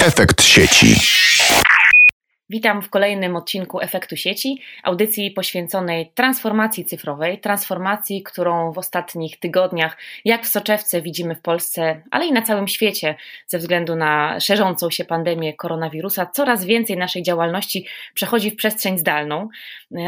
Efekt sieci. Witam w kolejnym odcinku Efektu Sieci, audycji poświęconej transformacji cyfrowej, transformacji, którą w ostatnich tygodniach, jak w soczewce, widzimy w Polsce, ale i na całym świecie, ze względu na szerzącą się pandemię koronawirusa. Coraz więcej naszej działalności przechodzi w przestrzeń zdalną.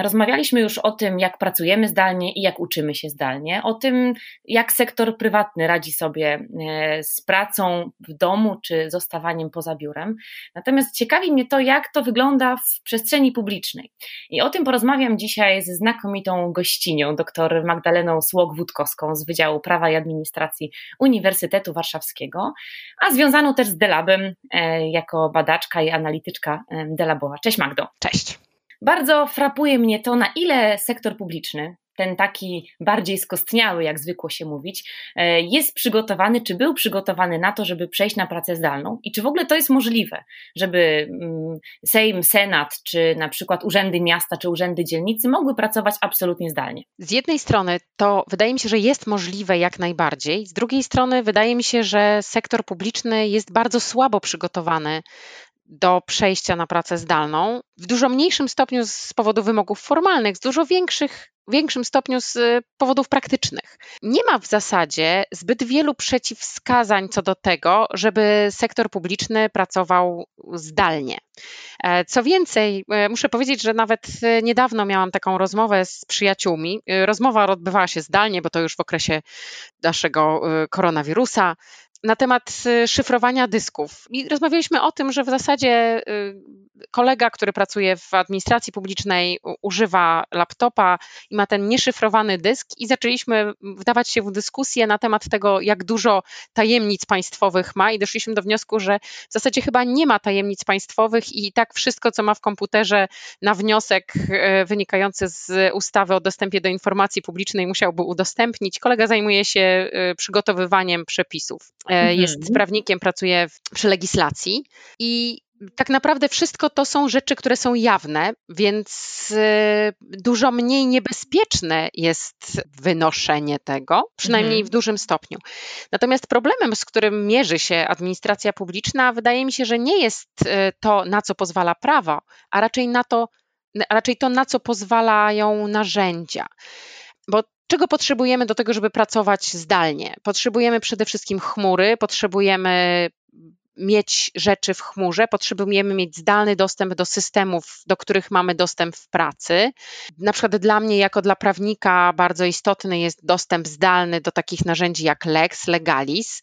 Rozmawialiśmy już o tym, jak pracujemy zdalnie i jak uczymy się zdalnie, o tym, jak sektor prywatny radzi sobie e, z pracą w domu czy zostawaniem poza biurem. Natomiast ciekawi mnie to, jak to wygląda wygląda w przestrzeni publicznej. I o tym porozmawiam dzisiaj ze znakomitą gościnią, dr Magdaleną Słok-Wódkowską z Wydziału Prawa i Administracji Uniwersytetu Warszawskiego, a związaną też z Delabem e, jako badaczka i analityczka e, Delabowa. Cześć Magdo. Cześć. Bardzo frapuje mnie to, na ile sektor publiczny, ten taki bardziej skostniały, jak zwykło się mówić, e, jest przygotowany, czy był przygotowany na to, żeby przejść na pracę zdalną i czy w ogóle to jest możliwe, żeby mm, Sejm, Senat, czy na przykład urzędy miasta, czy urzędy dzielnicy mogły pracować absolutnie zdalnie? Z jednej strony to wydaje mi się, że jest możliwe jak najbardziej, z drugiej strony wydaje mi się, że sektor publiczny jest bardzo słabo przygotowany do przejścia na pracę zdalną, w dużo mniejszym stopniu z powodu wymogów formalnych, z dużo większych większym stopniu z y, powodów praktycznych. Nie ma w zasadzie zbyt wielu przeciwwskazań co do tego, żeby sektor publiczny pracował zdalnie. E, co więcej, e, muszę powiedzieć, że nawet e, niedawno miałam taką rozmowę z przyjaciółmi. Rozmowa odbywała się zdalnie, bo to już w okresie naszego koronawirusa na temat y, szyfrowania dysków. I rozmawialiśmy o tym, że w zasadzie y, kolega, który pracuje w administracji publicznej, używa laptopa i ma ten nieszyfrowany dysk, i zaczęliśmy wdawać się w dyskusję na temat tego, jak dużo tajemnic państwowych ma, i doszliśmy do wniosku, że w zasadzie chyba nie ma tajemnic państwowych i tak wszystko, co ma w komputerze na wniosek y, wynikający z ustawy o dostępie do informacji publicznej, musiałby udostępnić. Kolega zajmuje się przygotowywaniem przepisów. E, mhm. jest prawnikiem, pracuje przy legislacji i tak naprawdę wszystko to są rzeczy, które są jawne, więc e, dużo mniej niebezpieczne jest wynoszenie tego, przynajmniej mhm. w dużym stopniu. Natomiast problemem, z którym mierzy się administracja publiczna, wydaje mi się, że nie jest e, to, na co pozwala prawo, a raczej na to, raczej to, na co pozwalają narzędzia. Bo Czego potrzebujemy do tego, żeby pracować zdalnie? Potrzebujemy przede wszystkim chmury, potrzebujemy mieć rzeczy w chmurze, potrzebujemy mieć zdalny dostęp do systemów, do których mamy dostęp w pracy. Na przykład dla mnie, jako dla prawnika, bardzo istotny jest dostęp zdalny do takich narzędzi jak Lex, Legalis.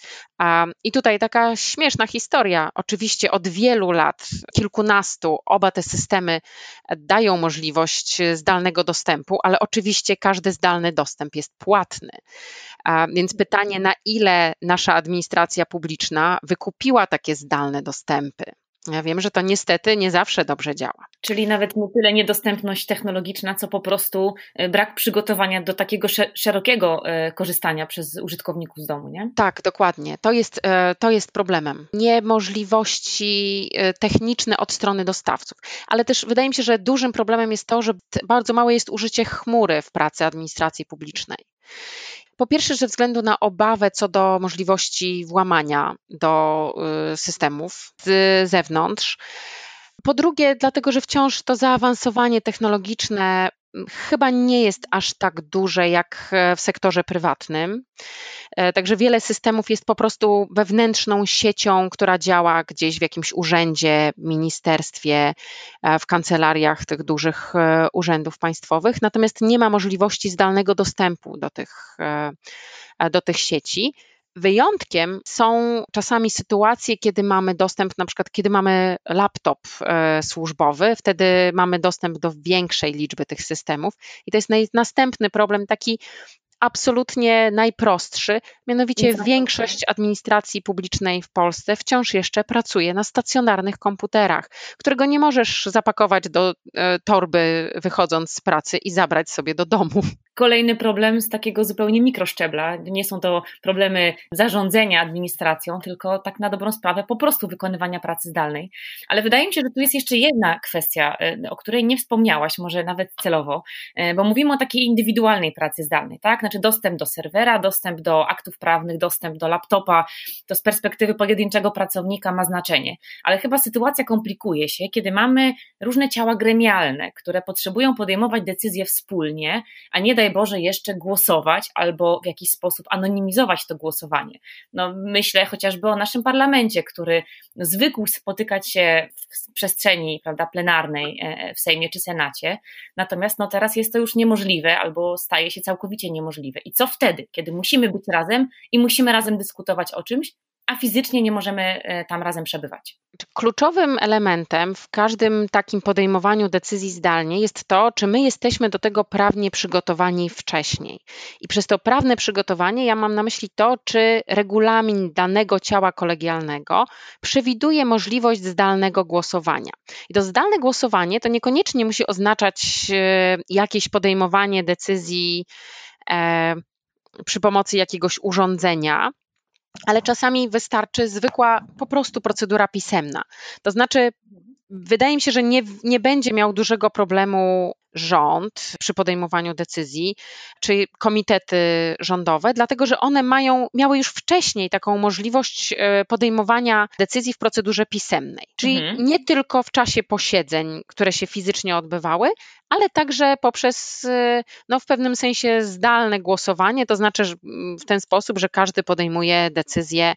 I tutaj taka śmieszna historia. Oczywiście od wielu lat, kilkunastu, oba te systemy dają możliwość zdalnego dostępu, ale oczywiście każdy zdalny dostęp jest płatny. Więc pytanie, na ile nasza administracja publiczna wykupiła takie zdalne dostępy? Ja wiem, że to niestety nie zawsze dobrze działa. Czyli nawet nie tyle niedostępność technologiczna, co po prostu e, brak przygotowania do takiego szerokiego e, korzystania przez użytkowników z domu, nie? Tak, dokładnie. To jest, e, to jest problemem. Niemożliwości techniczne od strony dostawców. Ale też wydaje mi się, że dużym problemem jest to, że bardzo małe jest użycie chmury w pracy administracji publicznej. Po pierwsze, ze względu na obawę co do możliwości włamania do y, systemów z zewnątrz. Po drugie, dlatego, że wciąż to zaawansowanie technologiczne chyba nie jest aż tak duże jak e, w sektorze prywatnym. E, także wiele systemów jest po prostu wewnętrzną siecią, która działa gdzieś w jakimś urzędzie, ministerstwie, e, w kancelariach tych dużych urzędów państwowych, natomiast nie ma możliwości zdalnego dostępu do tych, do tych sieci. Wyjątkiem są czasami sytuacje, kiedy mamy dostęp, na przykład kiedy mamy laptop e, służbowy, wtedy mamy dostęp do większej liczby tych systemów. I to jest następny problem, taki absolutnie najprostszy, mianowicie większość administracji publicznej w Polsce wciąż jeszcze pracuje na stacjonarnych komputerach, którego nie możesz zapakować do e, torby wychodząc z pracy i zabrać sobie do domu. Kolejny problem z takiego zupełnie mikroszczebla. Nie są to problemy zarządzania administracją, tylko tak na dobrą sprawę po prostu wykonywania pracy zdalnej. Ale wydaje mi się, że tu jest jeszcze jedna kwestia, e, o której nie wspomniałaś, może nawet celowo, e, bo mówimy o takiej indywidualnej pracy zdalnej, tak? Znaczy dostęp do serwera, dostęp do aktów prawnych, dostęp do laptopa, to z perspektywy pojedynczego pracownika ma znaczenie. Ale chyba sytuacja komplikuje się, kiedy mamy różne ciała gremialne, które potrzebują podejmować decyzje wspólnie, a nie daj Boże jeszcze głosować albo w jakiś sposób anonimizować to głosowanie. No, myślę chociażby o naszym parlamencie, który zwykł spotykać się w przestrzeni prawda, plenarnej e, w Sejmie czy Senacie, natomiast no, teraz jest to już niemożliwe albo staje się całkowicie niemożliwe. I co wtedy, kiedy musimy być razem i musimy razem dyskutować o czymś, a fizycznie nie możemy e, tam razem przebywać. Kluczowym elementem w każdym takim podejmowaniu decyzji zdalnie jest to, czy my jesteśmy do tego prawnie przygotowani wcześniej. I przez to prawne przygotowanie ja mam na myśli to, czy regulamin danego ciała kolegialnego przewiduje możliwość zdalnego głosowania. I to zdalne głosowanie to niekoniecznie musi oznaczać e, jakieś podejmowanie decyzji przy pomocy jakiegoś urządzenia, ale czasami wystarczy zwykła po prostu procedura pisemna. To znaczy, wydaje mi się, że nie, nie będzie miał dużego problemu rząd przy podejmowaniu decyzji, czy komitety rządowe, dlatego że one mają, miały już wcześniej taką możliwość e, podejmowania decyzji w procedurze pisemnej. Czyli mhm. nie tylko w czasie posiedzeń, które się fizycznie odbywały, ale także poprzez e, no, w pewnym sensie zdalne głosowanie, to znaczy w ten sposób, że każdy podejmuje decyzję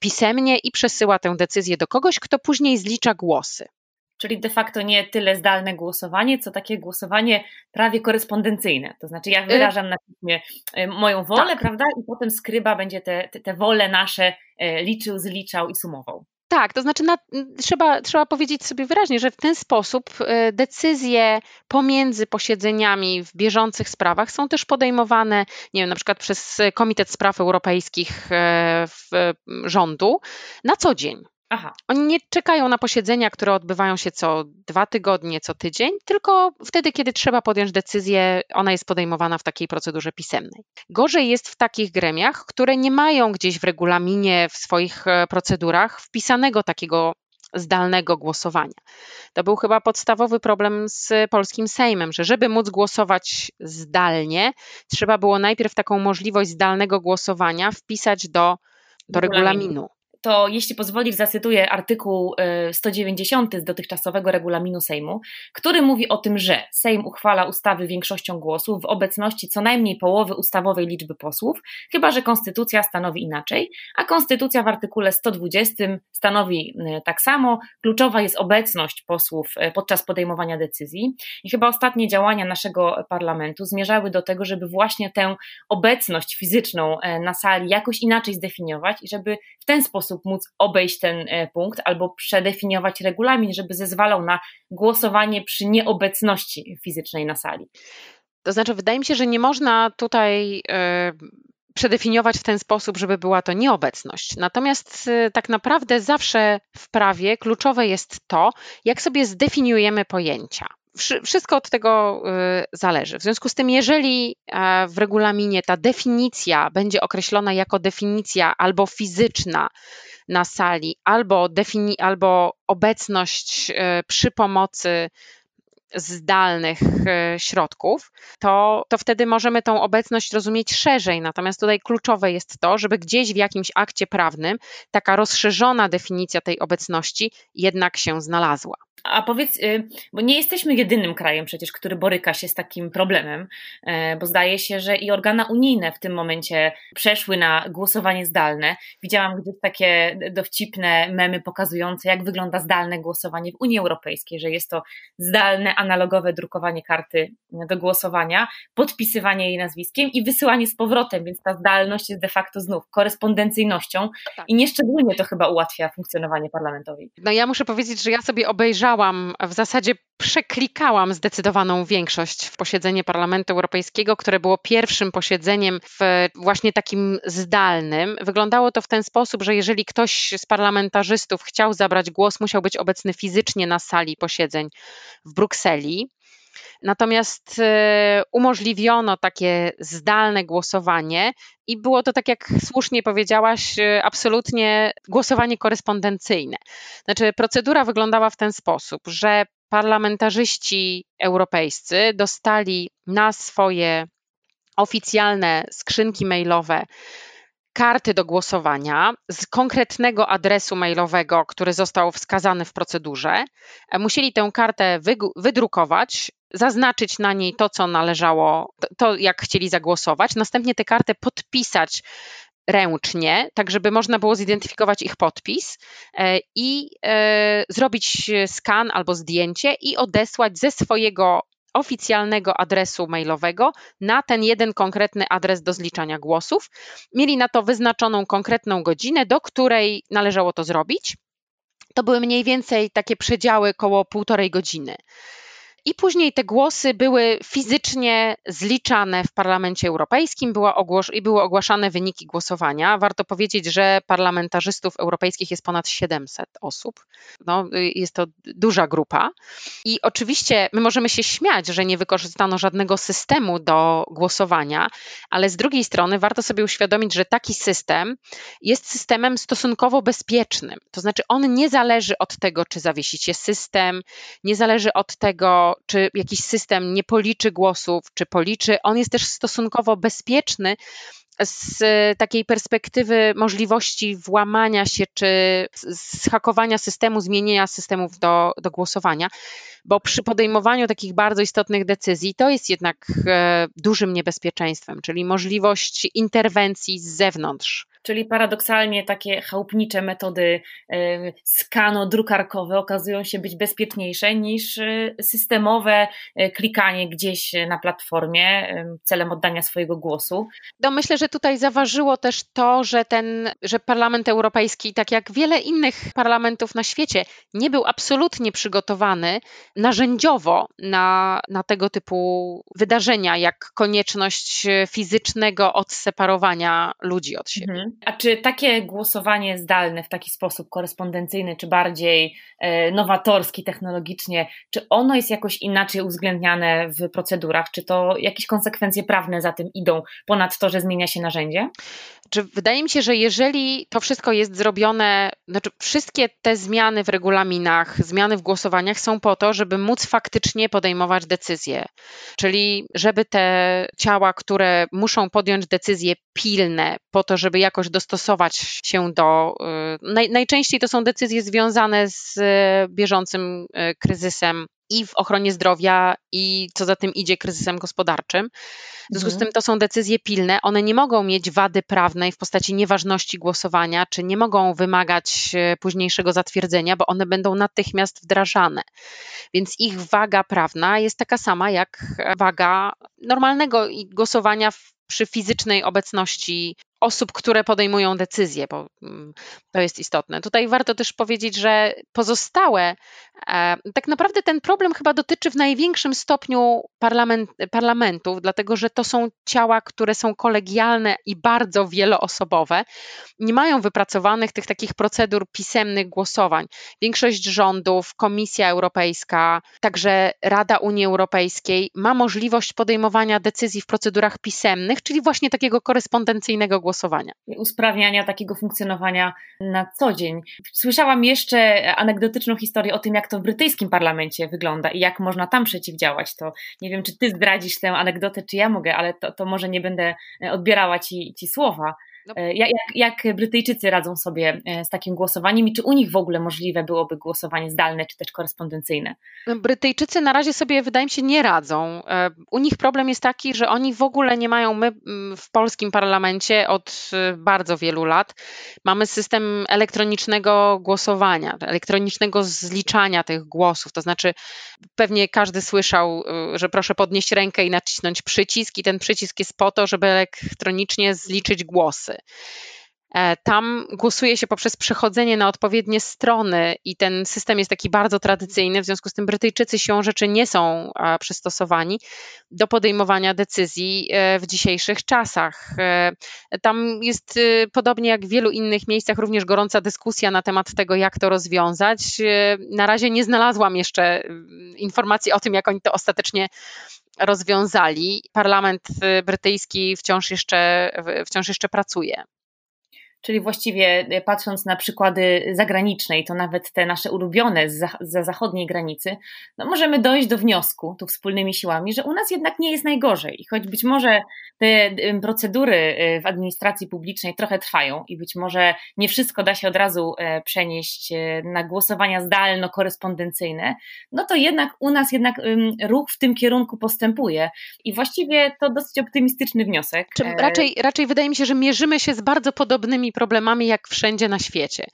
pisemnie i przesyła tę decyzję do kogoś, kto później zlicza głosy czyli de facto nie tyle zdalne głosowanie, co takie głosowanie prawie korespondencyjne. To znaczy, ja y, wyrażam na piśmie y, moją wolę, tak. prawda, i potem skryba będzie te, te, te wole nasze y, liczył, zliczał i sumował. Tak, to znaczy na, trzeba, trzeba powiedzieć sobie wyraźnie, że w ten sposób decyzje pomiędzy posiedzeniami w bieżących sprawach są też podejmowane, nie wiem, na przykład przez Komitet Spraw Europejskich w rządu na co dzień. Aha. Oni nie czekają na posiedzenia, które odbywają się co dwa tygodnie, co tydzień, tylko wtedy, kiedy trzeba podjąć decyzję, ona jest podejmowana w takiej procedurze pisemnej. Gorzej jest w takich gremiach, które nie mają gdzieś w regulaminie, w swoich e, procedurach wpisanego takiego zdalnego głosowania. To był chyba podstawowy problem z polskim Sejmem, że żeby móc głosować zdalnie, trzeba było najpierw taką możliwość zdalnego głosowania wpisać do, do regulaminu to jeśli pozwolisz, zacytuję artykuł 190 y, z dotychczasowego regulaminu Sejmu, który mówi o tym, że Sejm uchwala ustawy większością głosów w obecności co najmniej połowy ustawowej liczby posłów, chyba że konstytucja stanowi inaczej, a konstytucja w artykule 120 stanowi y, tak samo. Kluczowa jest obecność posłów y, podczas podejmowania decyzji i chyba ostatnie działania naszego parlamentu zmierzały do tego, żeby właśnie tę obecność fizyczną na sali jakoś inaczej zdefiniować i żeby w ten sposób sposób móc obejść ten e, punkt albo przedefiniować regulamin, żeby zezwalał na głosowanie przy nieobecności fizycznej na sali. To znaczy, wydaje mi się, że nie można tutaj e, przedefiniować w ten sposób, żeby była to nieobecność. Natomiast e, tak naprawdę zawsze w prawie kluczowe jest to, jak sobie zdefiniujemy pojęcia. Wszystko od tego zależy. W związku z tym, jeżeli w regulaminie ta definicja będzie określona jako definicja albo fizyczna, na sali, albo, defini- albo obecność e, przy pomocy zdalnych e, środków, to, to wtedy możemy tą obecność rozumieć szerzej. Natomiast tutaj kluczowe jest to, żeby gdzieś w jakimś akcie prawnym taka rozszerzona definicja tej obecności jednak się znalazła. A powiedz, y, bo nie jesteśmy jedynym krajem przecież, który boryka się z takim problemem, e, bo zdaje się, że i organa unijne w tym momencie przeszły na głosowanie zdalne. Widziałam gdzieś takie dowcipne memy pokazujące, jak wygląda zdalne głosowanie w Unii Europejskiej, że jest to zdalne, analogowe drukowanie karty do głosowania, podpisywanie jej nazwiskiem i wysyłanie z powrotem, więc ta zdalność jest de facto znów korespondencyjnością tak. i nieszczególnie to chyba ułatwia funkcjonowanie parlamentowi. No ja muszę powiedzieć, że ja sobie obejrzałam w zasadzie przeklikałam zdecydowaną większość w posiedzenie Parlamentu Europejskiego, które było pierwszym posiedzeniem w właśnie takim zdalnym. Wyglądało to w ten sposób, że jeżeli ktoś z parlamentarzystów chciał zabrać głos, musiał być obecny fizycznie na sali posiedzeń w Brukseli. Natomiast e, umożliwiono takie zdalne głosowanie i było to, tak jak słusznie powiedziałaś, e, absolutnie głosowanie korespondencyjne. Znaczy, procedura wyglądała w ten sposób, że parlamentarzyści europejscy dostali na swoje oficjalne skrzynki mailowe karty do głosowania z konkretnego adresu mailowego, który został wskazany w procedurze. E, musieli tę kartę wydrukować, zaznaczyć na niej to, co należało, to jak chcieli zagłosować, następnie tę kartę podpisać ręcznie, tak żeby można było zidentyfikować ich podpis e, i e, zrobić skan albo zdjęcie i odesłać ze swojego oficjalnego adresu mailowego na ten jeden konkretny adres do zliczania głosów. Mieli na to wyznaczoną konkretną godzinę, do której należało to zrobić. To były mniej więcej takie przedziały koło półtorej godziny. I później te głosy były fizycznie zliczane w Parlamencie Europejskim była ogłos- i były ogłaszane wyniki głosowania. Warto powiedzieć, że parlamentarzystów europejskich jest ponad 700 osób. No, jest to duża grupa. I oczywiście my możemy się śmiać, że nie wykorzystano żadnego systemu do głosowania, ale z drugiej strony warto sobie uświadomić, że taki system jest systemem stosunkowo bezpiecznym. To znaczy, on nie zależy od tego, czy zawiesicie system, nie zależy od tego, czy jakiś system nie policzy głosów, czy policzy. On jest też stosunkowo bezpieczny z takiej perspektywy możliwości włamania się czy zhakowania systemu, zmienienia systemów do, do głosowania, bo przy podejmowaniu takich bardzo istotnych decyzji to jest jednak e, dużym niebezpieczeństwem, czyli możliwość interwencji z zewnątrz Czyli paradoksalnie takie chałupnicze metody skano-drukarkowe okazują się być bezpieczniejsze niż e, systemowe e, klikanie gdzieś na platformie celem oddania swojego głosu. No myślę, że tutaj zaważyło też to, że ten, że Parlament Europejski, tak jak wiele innych parlamentów na świecie, nie był absolutnie przygotowany narzędziowo na, na tego typu wydarzenia, jak konieczność fizycznego odseparowania ludzi od siebie. Mhm. A czy takie głosowanie zdalne w taki sposób korespondencyjny, czy bardziej e, nowatorski technologicznie, czy ono jest jakoś inaczej uwzględniane w procedurach? Czy to jakieś konsekwencje prawne za tym idą, ponad to, że zmienia się narzędzie? Czy wydaje mi się, że jeżeli to wszystko jest zrobione, znaczy wszystkie te zmiany w regulaminach, zmiany w głosowaniach są po to, żeby móc faktycznie podejmować decyzje. Czyli żeby te ciała, które muszą podjąć decyzje pilne po to, żeby jakoś dostosować się do. Y, naj, najczęściej to są decyzje związane z y, bieżącym y, kryzysem i w ochronie zdrowia, i co za tym idzie kryzysem gospodarczym. W związku z mhm. tym to są decyzje pilne. One nie mogą mieć wady prawnej w postaci nieważności głosowania, czy nie mogą wymagać późniejszego zatwierdzenia, bo one będą natychmiast wdrażane. Więc ich waga prawna jest taka sama jak waga normalnego głosowania w przy fizycznej obecności osób, które podejmują decyzje, bo mm, to jest istotne. Tutaj warto też powiedzieć, że pozostałe, e, tak naprawdę ten problem chyba dotyczy w największym stopniu parlament, parlamentów, dlatego że to są ciała, które są kolegialne i bardzo wieloosobowe, nie mają wypracowanych tych takich procedur pisemnych głosowań. Większość rządów, Komisja Europejska, także Rada Unii Europejskiej ma możliwość podejmowania decyzji w procedurach pisemnych, czyli właśnie takiego korespondencyjnego głosowania. Usprawniania takiego funkcjonowania na co dzień. Słyszałam jeszcze anegdotyczną historię o tym, jak to w brytyjskim parlamencie wygląda i jak można tam przeciwdziałać. To nie wiem, czy ty zdradzisz tę anegdotę, czy ja mogę, ale to, to może nie będę odbierała ci, ci słowa. No. E, jak, jak Brytyjczycy radzą sobie e, z takim głosowaniem i czy u nich w ogóle możliwe byłoby głosowanie zdalne czy też korespondencyjne? No, Brytyjczycy na razie sobie, wydaje mi się, nie radzą. E, u nich problem jest taki, że oni w ogóle nie mają, my mm, w polskim parlamencie od bardzo wielu lat mamy system elektronicznego głosowania, elektronicznego zliczania tych głosów. To znaczy, pewnie każdy słyszał, że proszę podnieść rękę i nacisnąć przycisk, i ten przycisk jest po to, żeby elektronicznie zliczyć głosy. E, tam głosuje się poprzez przechodzenie na odpowiednie strony i ten system jest taki bardzo tradycyjny, w związku z tym Brytyjczycy siłą rzeczy nie są e, przystosowani do podejmowania decyzji e, w dzisiejszych czasach. Tam jest podobnie jak w wielu innych miejscach również gorąca dyskusja na temat tego, jak to rozwiązać. Na razie nie znalazłam jeszcze informacji o tym, jak oni to ostatecznie rozwiązali. Parlament brytyjski wciąż jeszcze, wciąż jeszcze pracuje. Czyli właściwie e, patrząc na przykłady zagraniczne i to nawet te nasze ulubione za, za zachodniej granicy, no możemy dojść do wniosku tu wspólnymi siłami, że u nas jednak nie jest najgorzej. I choć być może te procedury e, w administracji publicznej trochę trwają i być może nie wszystko da się od razu e, przenieść na głosowania zdalno-korespondencyjne, no to jednak u nas jednak ruch w tym kierunku postępuje. I właściwie to dosyć optymistyczny wniosek. Raczej, raczej wydaje mi się, że mierzymy się z bardzo podobnymi problemami jak wszędzie na świecie.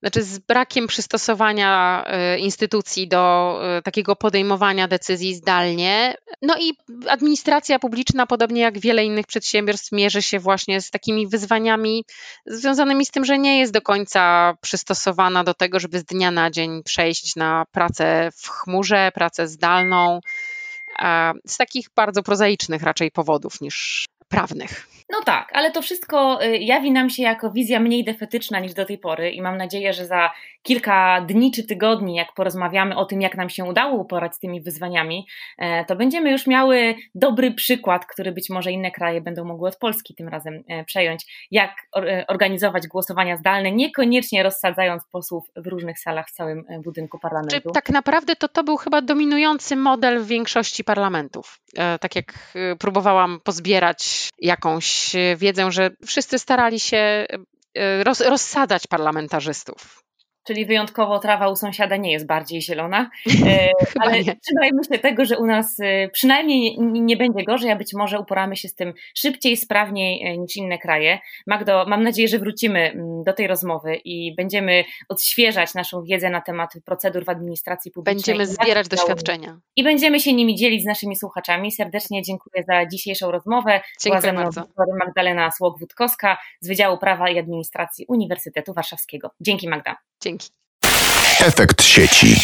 Znaczy, z brakiem przystosowania e, instytucji do e, takiego podejmowania decyzji zdalnie. No i administracja publiczna, podobnie jak wiele innych przedsiębiorstw, mierzy się właśnie z takimi wyzwaniami związanymi z tym, że nie jest do końca przystosowana do tego, żeby z dnia na dzień przejść na pracę w chmurze, pracę zdalną. Z takich bardzo prozaicznych raczej powodów niż prawnych. No tak, ale to wszystko y, jawi nam się jako wizja mniej defetyczna niż do tej pory i mam nadzieję, że za kilka dni czy tygodni, jak porozmawiamy o tym, jak nam się udało uporać z tymi wyzwaniami, e, to będziemy już miały dobry przykład, który być może inne kraje będą mogły od Polski tym razem e, przejąć, jak e, organizować głosowania zdalne, niekoniecznie rozsadzając posłów w różnych salach w całym budynku parlamentu. Czy tak naprawdę to, to był chyba dominujący model w większości parlamentów. Tak jak próbowałam pozbierać jakąś wiedzę, że wszyscy starali się roz, rozsadzać parlamentarzystów. Czyli wyjątkowo trawa u sąsiada nie jest bardziej zielona, e, ale nie. trzymajmy się tego, że u nas e, przynajmniej nie będzie gorzej, a być może uporamy się z tym szybciej, sprawniej e, niż inne kraje. Magdo, mam nadzieję, że wrócimy mm, do tej rozmowy i będziemy odświeżać naszą wiedzę na temat procedur w administracji publicznej. Będziemy zbierać doświadczenia. I będziemy się nimi dzielić z naszymi słuchaczami. Serdecznie dziękuję za dzisiejszą rozmowę. Dziękuję bardzo. Magdalena Słok-Wódkowska z Wydziału Prawa i Administracji Uniwersytetu Warszawskiego. Dzięki Magda. Dzięki. Efekt sieci.